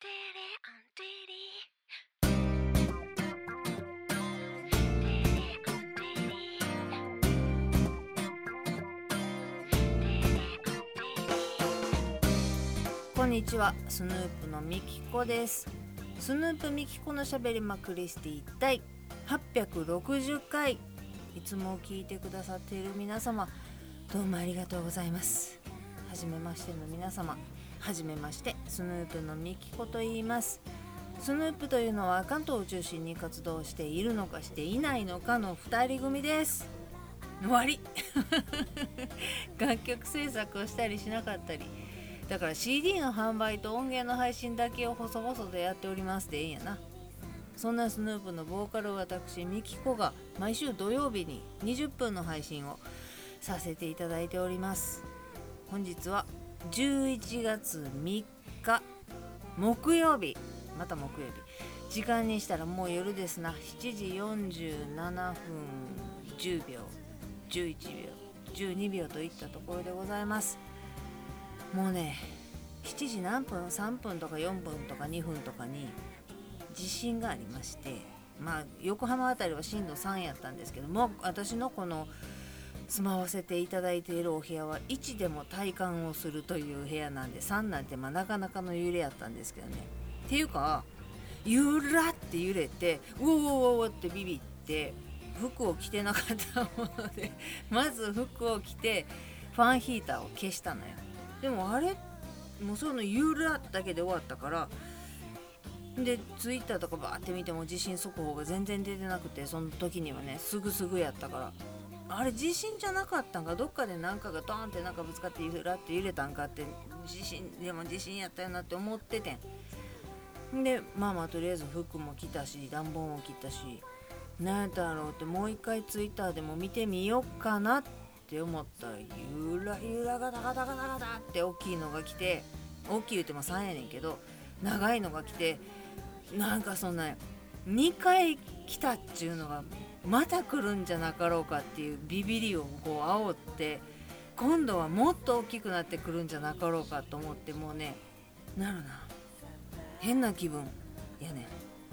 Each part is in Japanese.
こんにちはスヌープのみきこです。スヌープみきこのしゃべりまクリスティ第860回。いつも聞いてくださっている皆様どうもありがとうございます。はじめましての皆様はじめましてスヌープのみきこと言います。スヌープというのは関東を中心に活動しているのかしていないのかの2人組です。終わり。楽曲制作をしたりしなかったり。だから CD の販売と音源の配信だけを細々とやっておりますでいいんやな。そんなスヌープのボーカル私ミキコが毎週土曜日に20分の配信をさせていただいております。本日は11月3日木曜日。また木曜日。時間にしたらもう夜ですな。7時47分10秒。11秒。12秒といったところでございます。もうね7時何分？3分とか4分とか2分とかに地震がありまして。まあ横浜辺りは震度3やったんですけども私のこの住まわせていただいているお部屋は1でも体感をするという部屋なんで3なんてまあなかなかの揺れやったんですけどね。っていうかゆらって揺れてうおおおってビビって服を着てなかったもので まず服を着てファンヒーターを消したのよ。でもあれ？もうそのゆらだけで終わったからでツイッターとかバーって見ても地震速報が全然出てなくてその時にはねすぐすぐやったから。あれ地震じゃなかったんかどっかで何かがドーンってなんかぶつかってゆらって揺れたんかって地震でも地震やったよなって思っててん。でまあまあとりあえず服も着たし暖房も切ったし何やだろうってもう一回ツイッターでも見てみよっかなって思ったらゆらゆらがダガダガダガダって大きいのが来て大きい言うても3やねんけど長いのが来てなんかそんな2回来たっちゅうのがまた来るんじゃなかろうかっていうビビりをこう煽って今度はもっと大きくなってくるんじゃなかろうかと思ってもうねなるな。変な気分やね。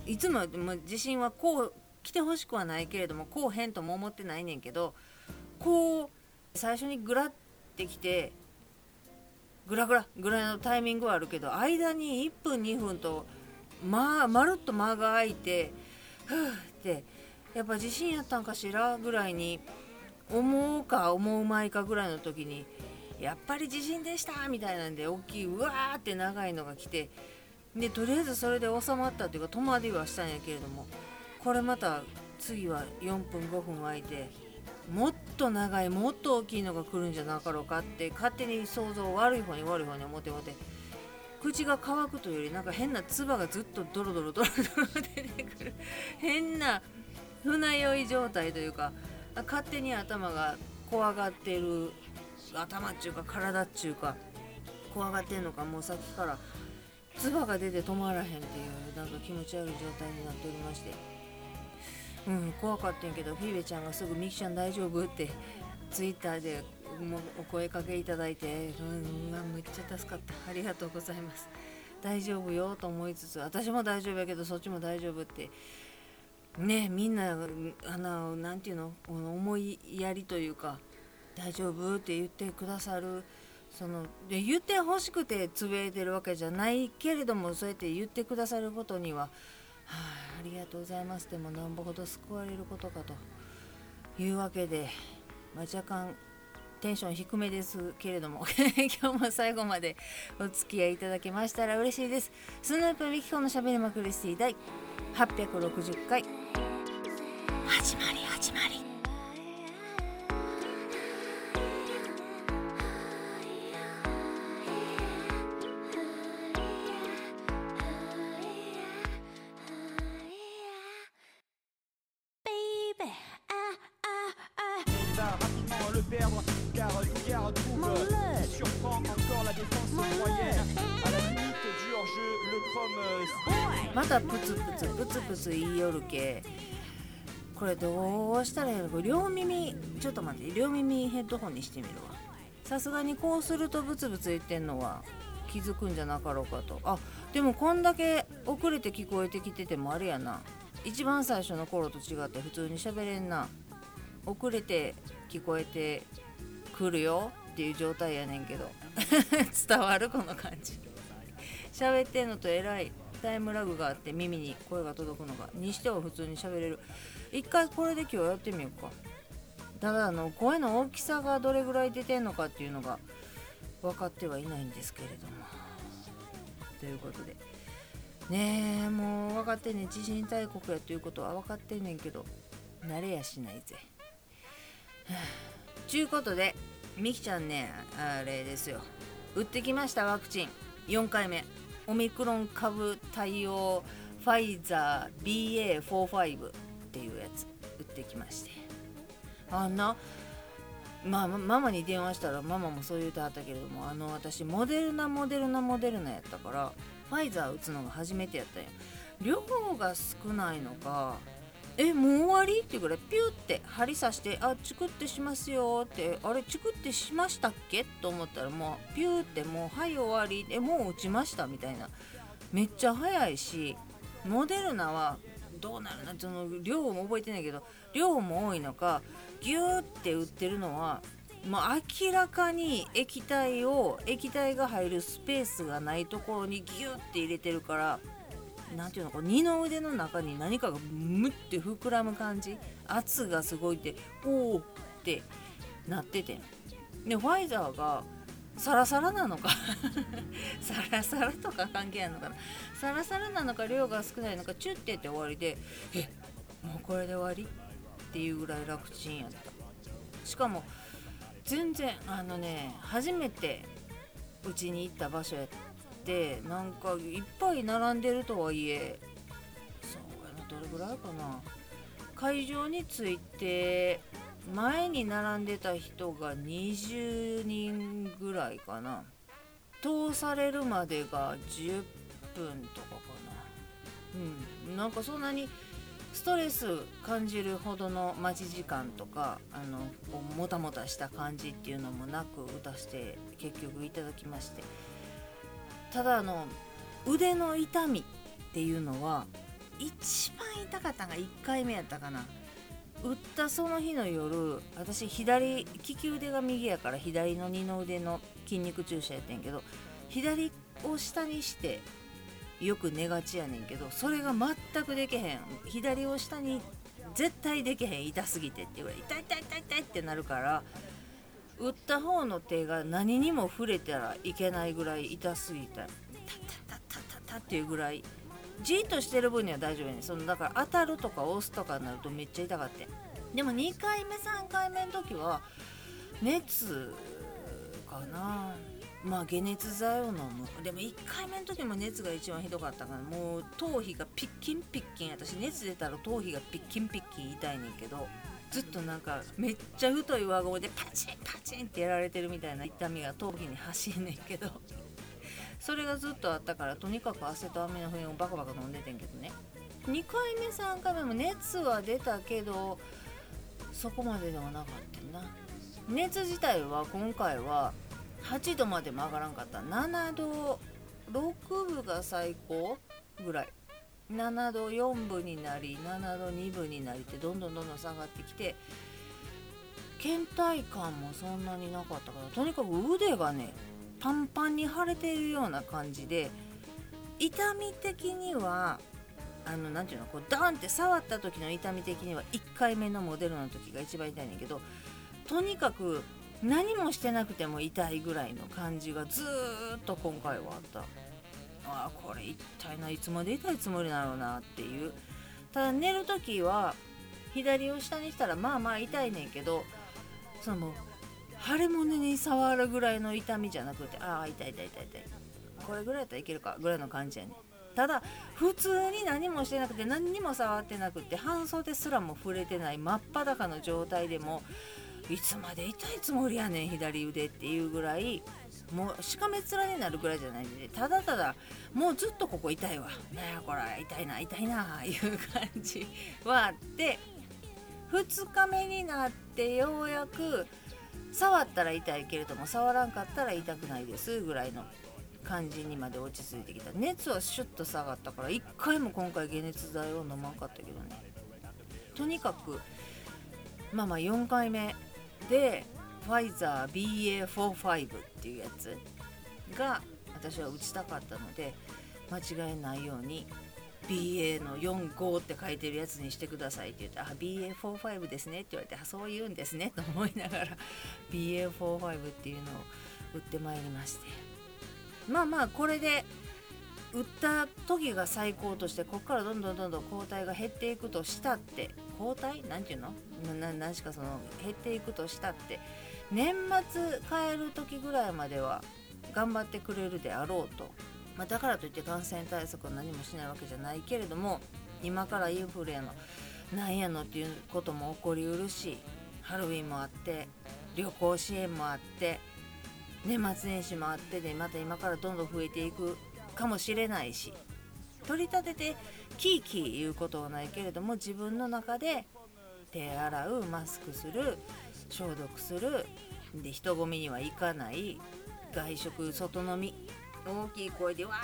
いつもも地震はこう来てほしくはないけれどもこう変とも思ってないねんけどこう最初にグラってきてグラグラぐらいのタイミングはあるけど間に1分2分とまあまるっと間が空いてふーってやっぱ地震やったんかしらぐらいに思うか思うまいかぐらいの時にやっぱり地震でしたみたいなんで大きいうわーって長いのが来てでとりあえずそれで収まったっていうか止まりはしたんやけれどもこれまた次は4分5分空いてもっと長いもっと大きいのが来るんじゃなかろうかって勝手に想像悪い方に悪い方に思って思って口が乾くというよりなんか変な唾がずっとドロドロドロドロ出てくる。変な船酔い状態というか勝手に頭が怖がってる頭っちゅうか体っちゅうか怖がってんのかもうさっきから唾が出て止まらへんっていうなんか気持ち悪い状態になっておりましてうん怖かったんけどフィーベちゃんがすぐ「ミキちゃん大丈夫?」ってツイッターでもお声かけいただいてうんうわめっちゃ助かったありがとうございます大丈夫よと思いつつ私も大丈夫やけどそっちも大丈夫ってねみんなあのなんていうの？思いやりというか大丈夫って言ってくださるそので言ってほしくてつぶやいてるわけじゃないけれどもそうやって言ってくださることには、はあ、ありがとうございます。でもなんぼほど救われることかというわけで、まあ、若干テンション低めですけれども 今日も最後までお付き合いいただけましたら嬉しいです。スヌープミキコのしゃべりまくりスティ第860回。始まり始まりまたプツプツプツプツ言いよるけこれどうしたらいいの両耳ちょっと待って両耳ヘッドホンにしてみるわ。さすがにこうするとブツブツ言ってんのは気づくんじゃなかろうかと。あでもこんだけ遅れて聞こえてきててもあれやな。一番最初の頃と違って普通に喋れんな。遅れて聞こえてくるよ。っていう状態やねんけど。伝わるこの感じ。喋ってんのとえらい。タイムラグがあって耳に声が届くのが。にしては普通に喋れる。一回これで今日やってみようか。ただあの声の大きさがどれぐらい出てんのかっていうのが分かってはいないんですけれども。ということで。ねえもう分かってんねん地震大国やということは分かってんねんけど慣れやしないぜ。ちゅうことでみきちゃんねあれですよ。打ってきましたワクチン。4回目。オミクロン株対応ファイザー BA45 ってきまして。あんなまあママに電話したらママもそう言うてはったけれどもあの私モデルナモデルナモデルナやったからファイザー打つのが初めてやったんや。量が少ないのかえもう終わり？っていうぐらいピュって針刺してあチクってしますよってあれチクってしましたっけ？と思ったらもうピューってもうはい終わり。えもう打ちました？みたいな。めっちゃ早いしモデルナはどうなるなその量も覚えてないけど量も多いのかギューって売ってるのはもう明らかに液体を液体が入るスペースがないところにギューって入れてるから何ていうのこう二の腕の中に何かがムッて膨らむ感じ？圧がすごいっておおってなっててでファイザーがサラサラなのか。サラサラとか関係あるのかな。サラサラなのか量が少ないのかチュッてやって終わりでえもうこれで終わりっていうぐらい楽ちんやった。しかも全然あのね初めてうちに行った場所やってなんかいっぱい並んでるとはいえそうやなどれぐらいかな。会場に着いて前に並んでた人が20人ぐらいかな。通されるまでが10分とかかな。うん。なんかそんなにストレス感じるほどの待ち時間とかあのこうもたもたした感じっていうのもなく打たして結局いただきまして。ただあの腕の痛みっていうのは一番痛かったのが1回目やったかな。打ったその日の夜私左利き腕が右やから左の二の腕の筋肉注射やってんけど左を下にしてよく寝がちやねんけどそれが全くできへん。左を下に絶対できへん。痛すぎてって言われ痛い痛い痛い痛いってなるから打った方の手が何にも触れたらいけないぐらい痛すぎたタッタッタッタタタっていうぐらいじっとしてる分には大丈夫やねそのだから当たるとか押すとかになるとめっちゃ痛かってでも2回目3回目の時は熱かな。まあ解熱剤を飲む。でも1回目の時も熱が一番ひどかったからもう頭皮がピッキンピッキン私熱出たら頭皮がピッキンピッキン痛いねんけどずっとなんかめっちゃ太い輪ゴムでパチンパチンってやられてるみたいな痛みが頭皮に走んねんけど。それがずっとあったからとにかくアセトアミノフェンをバカバカ飲んでてんけどね。2回目3回目も熱は出たけどそこまでではなかったな。熱自体は今回は8度までも上がらんかった。7度6分が最高ぐらい。7度4分になり7度2分になりってどんどんどんどん下がってきて倦怠感もそんなになかったからとにかく腕がねパンパンに腫れているような感じで痛み的にはあのなていうのこうダンって触った時の痛み的には1回目のモデルの時が一番痛いんだけどとにかく何もしてなくても痛いぐらいの感じがずっと今回はあった。あこれ一体ないつまで痛いつもりなのなっていう。ただ寝る時は左を下にしたらまあまあ痛いねんけどそのもう腫れ物に触るぐらいの痛みじゃなくてああ痛い痛い痛い。痛いこれぐらいやったらいけるか。ぐらいの感じやねただ普通に何もしてなくて何にも触ってなくて半袖すらも触れてない真っ裸の状態でもいつまで痛いつもりやねん左腕っていうぐらいもうしかめ面になるぐらいじゃないんでただただもうずっとここ痛いわ。ねえこれ。痛いな。痛いないう感じはあって。2日目になってようやく触ったら痛いけれども触らんかったら痛くないですぐらいの感じにまで落ち着いてきた熱はシュッと下がったから1回も今回解熱剤を飲まんかったけどね。とにかくまあまあ4回目でファイザー BA45 っていうやつが私は打ちたかったので間違えないように BA の45って書いてるやつにしてくださいって言って「あ BA45 ですね」って言われて「あそう言うんですね」と思いながら BA45 っていうのを打ってまいりまして。まあまあこれで打った時が最高としてここからどんどんどんどん抗体が減っていくとしたって抗体なんていうの？何しかその減っていくとしたって年末帰る時ぐらいまでは頑張ってくれるであろうと。まあ、だからといって感染対策は何もしないわけじゃないけれども今からインフルやのなんやのっていうことも起こりうるしハロウィンもあって旅行支援もあって年末年始もあってでまた今からどんどん増えていくかもしれないし取り立ててキーキー言うことはないけれども自分の中で手洗うマスクする消毒するで人混みには行かない外食外飲み大きい声でわーは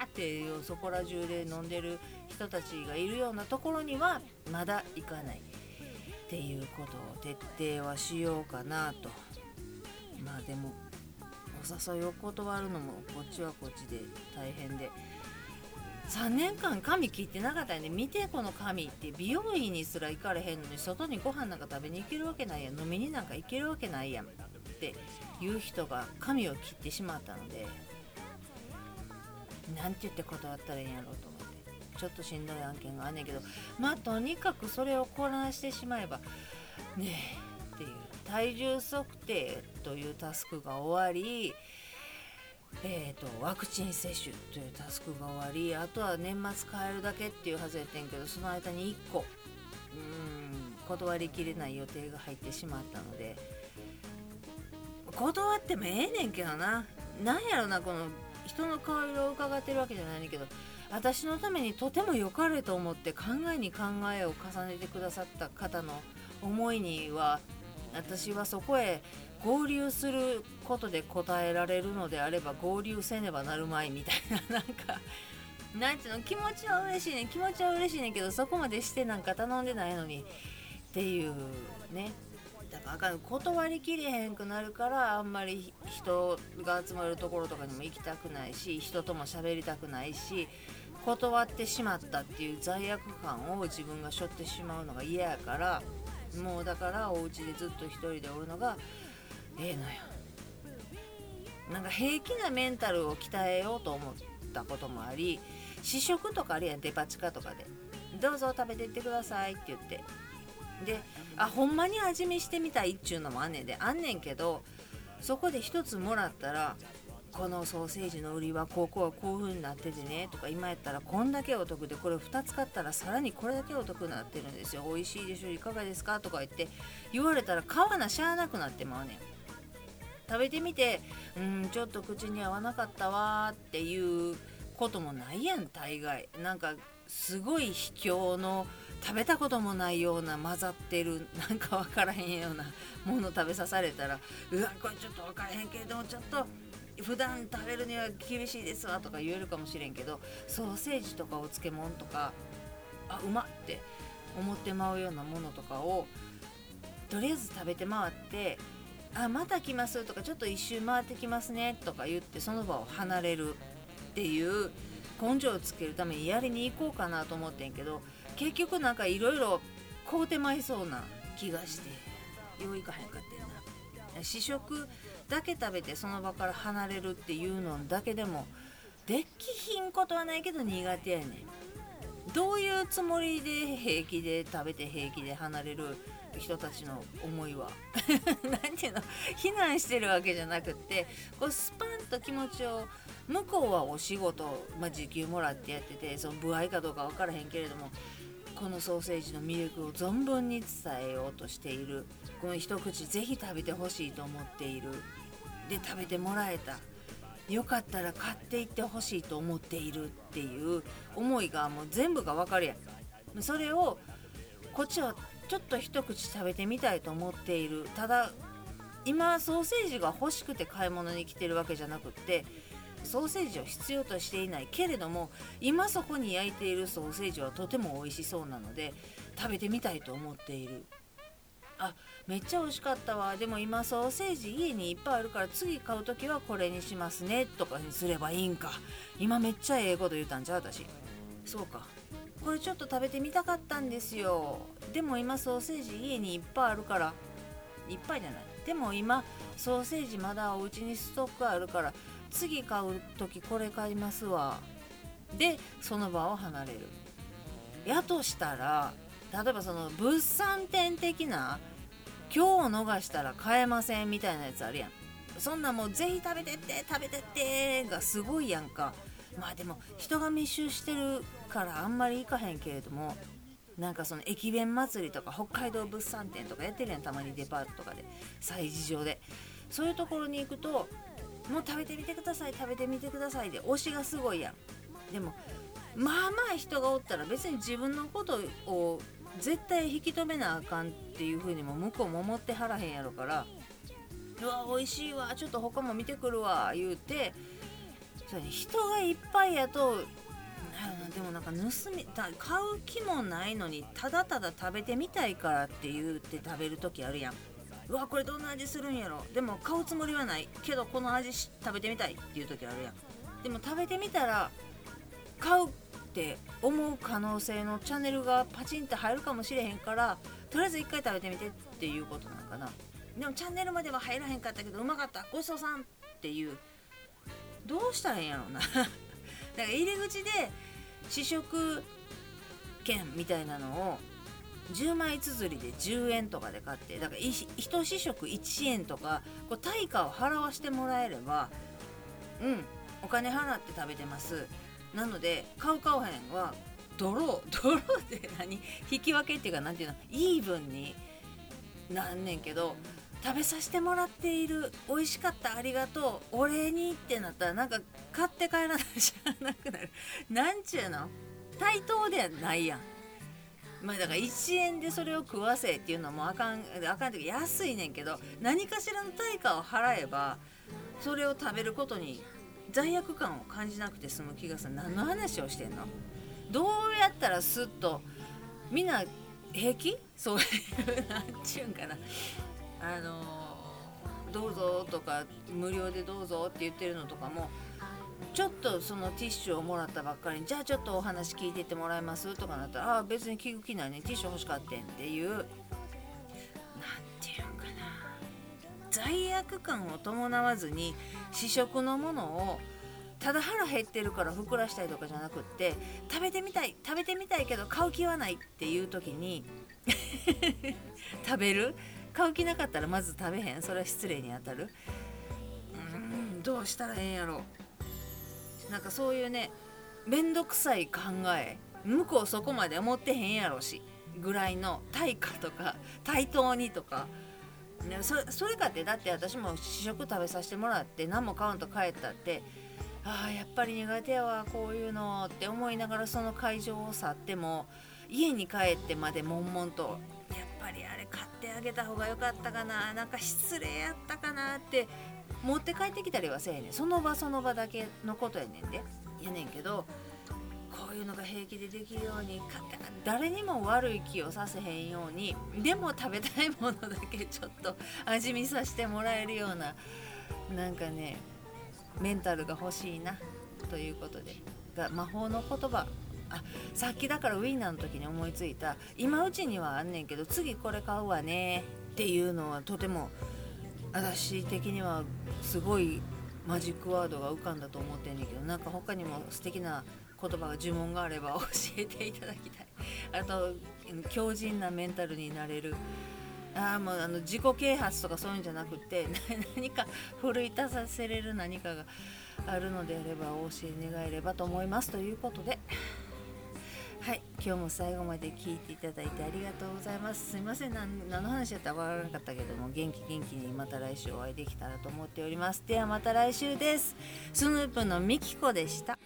はってそこら中で飲んでる人たちがいるようなところにはまだ行かないっていうことを徹底はしようかなとまあでもお誘いを断るのもこっちはこっちで大変で。3年間髪切ってなかったよね見てこの髪って美容院にすら行かれへんのに外にご飯なんか食べに行けるわけないやん飲みになんか行けるわけないやんっていう人が髪を切ってしまったのでなんて言って断ったらいいんやろうと思って。ちょっとしんどい案件があんねんけど。まあとにかくそれをこなしてしまえばねえっていう。体重測定というタスクが終わりえーと、ワクチン接種というタスクが終わりあとは年末変えるだけっていうはずやってんけどその間に1個うん断りきれない予定が入ってしまったので。断ってもええねんけどな。なんやろなこの人の顔色を伺ってるわけじゃないんだけど私のためにとても良かれと思って考えに考えを重ねてくださった方の思いには私はそこへ合流することで答えられるのであれば合流せねばなるまいみたいな なんかなんていうの気持ちは嬉しいね気持ちは嬉しいねんけどそこまでしてなんか頼んでないのにっていうね。あかん断りきれへんくなるからあんまり人が集まるところとかにも行きたくないし人とも喋りたくないし断ってしまったっていう罪悪感を自分が背負ってしまうのが嫌やからもうだからお家でずっと一人でおるのがええのよ。なんか平気なメンタルを鍛えようと思ったこともあり試食とかあるやんデパ地下とかで。どうぞ食べてってくださいって言って。であほんまに味見してみたいっちゅうのもあんねんであんねんけどそこで1つもらったらこのソーセージの売りはここはこういう風になっててねとか今やったらこんだけお得でこれ2つ買ったらさらにこれだけお得になってるんですよ。美味しいでしょ？いかがですか？とか言って言われたら買わなしゃあなくなってまうねん。食べてみてうんちょっと口に合わなかったわっていうこともないやん大概。なんかすごい秘境の食べたこともないような混ざってる なんか分からへんようなもの食べさされたらうわこれちょっと分からへんけれどもちょっと普段食べるには厳しいですわとか言えるかもしれんけどソーセージとかお漬物とかあうまって思ってまうようなものとかをとりあえず食べて回ってあまた来ますとかちょっと一周回ってきますねとか言ってその場を離れるっていう根性をつけるためにやりに行こうかなと思ってんけど結局なんかいろいろ買うてまいそうな気がしてよういかへんかってんな。試食だけ食べてその場から離れるっていうのだけでもできひんことはないけど苦手やねん。どういうつもりで平気で食べて平気で離れる人たちの思いは？何ていうの？非難してるわけじゃなくってこうスパンと気持ちを向こうはお仕事、まあ、時給もらってやっててその歩合かどうか分からへんけれどもこのソーセージの魅力を存分に伝えようとしている。この一口ぜひ食べてほしいと思っている。で食べてもらえた。よかったら買っていってほしいと思っているっていう思いがもう全部が分かるやん。それをこっちはちょっと一口食べてみたいと思っている。ただ今ソーセージが欲しくて買い物に来てるわけじゃなくってソーセージを必要としていないけれども今そこに焼いているソーセージはとても美味しそうなので食べてみたいと思っている。あめっちゃ美味しかったわ。でも今ソーセージ家にいっぱいあるから次買う時はこれにしますねとかにすればいいんか。今めっちゃええこと言ったんじゃ私。そうか。これちょっと食べてみたかったんですよ。でも今ソーセージ家にいっぱいあるから。いっぱいじゃない。でも今ソーセージまだお家にストックあるから次買う時これ買いますわ。でその場を離れる。やとしたら例えばその物産展的な今日逃したら買えませんみたいなやつあるやん。そんなもうぜひ食べてって食べてってがすごいやんか。まあでも人が密集してるからあんまり行かへんけれどもなんかその駅弁祭りとか北海道物産展とかやってるやん。たまにデパートとかで。催事場で。そういうところに行くともう食べてみてください食べてみてくださいで推しがすごいやん。でもまあまあ人がおったら別に自分のことを絶対引き止めなあかんっていう風にも向こうも思ってはらへんやろからうわ美味しいわちょっと他も見てくるわ言うてそれ人がいっぱいやとでもなんか盗み買う気もないのにただただ食べてみたいからって言って食べる時あるやん。うわこれどんな味するんやろ。でも買うつもりはない。けどこの味食べてみたいっていう時あるやん。でも食べてみたら買うって思う可能性のチャンネルがパチンって入るかもしれへんからとりあえず1回食べてみてっていうことなのかな。でもチャンネルまでは入らへんかったけどうまかった。ごちそうさんっていう。どうしたらええんやろうな。だから入り口で試食券みたいなのを10枚綴りで10円とかで買ってだから1試食1円とかこう対価を払わしてもらえればうんお金払って食べてます。なので買う買わへんはドロー ドローって何？引き分けっていうか何ていうの？イーブンになんねんけど食べさせてもらっている美味しかったありがとうお礼にってなったらなんか買って帰らないじゃなくなる。なんちゅうの？対等ではないやん。まあだから1円でそれを食わせっていうのもあかんあかんっていうか安いねんけど何かしらの対価を払えばそれを食べることに罪悪感を感じなくて済む気がする。何の話をしてんの？どうやったらスッとみんな平気？そういう何ちゅうんかな。あのどうぞとか無料でどうぞって言ってるのとかもちょっとそのティッシュをもらったばっかりにじゃあちょっとお話聞いてってもらえます？とかなったらああ別に聞く気ないね。ティッシュ欲しかってんっていう。何て言うんかな。罪悪感を伴わずに試食のものをただ腹減ってるから膨らしたいとかじゃなくって食べてみたい食べてみたいけど買う気はないっていう時に 食べる？買う気なかったらまず食べへん。それは失礼にあたるうんどうしたらええんやろ？なんかそういうね面倒くさい考え向こうそこまで思ってへんやろしぐらいの対価とか対等にとか。ね、そそれかってだって私も試食食べさせてもらって何も買わんと帰ったってああやっぱり苦手やわこういうのって思いながらその会場を去っても家に帰ってまで悶々とやっぱりあれ買ってあげた方が良かったかななんか失礼やったかなって持って帰ってきたりはせえねん。その場その場だけのことやねんで。やねんけどこういうのが平気でできるように誰にも悪い気をさせへんようにでも食べたいものだけちょっと味見させてもらえるようななんかねメンタルが欲しいなということでが魔法の言葉。あさっきだからウインナーの時に思いついた。今うちにはあんねんけど次これ買うわねっていうのはとても私的にはすごいマジックワードが浮かんだと思ってんねんけどなんか他にも素敵な言葉が呪文があれば教えていただきたい。あと強靭なメンタルになれる。あもうあの自己啓発とかそういうんじゃなくて 何か奮い立たせれる何かがあるのであればお教え願えればと思いますということで。はい今日も最後まで聞いていただいてありがとうございます。すいません何の話やったらわからなかったけども元気元気にまた来週お会いできたらと思っております。ではまた来週です。スヌープのみきこでした。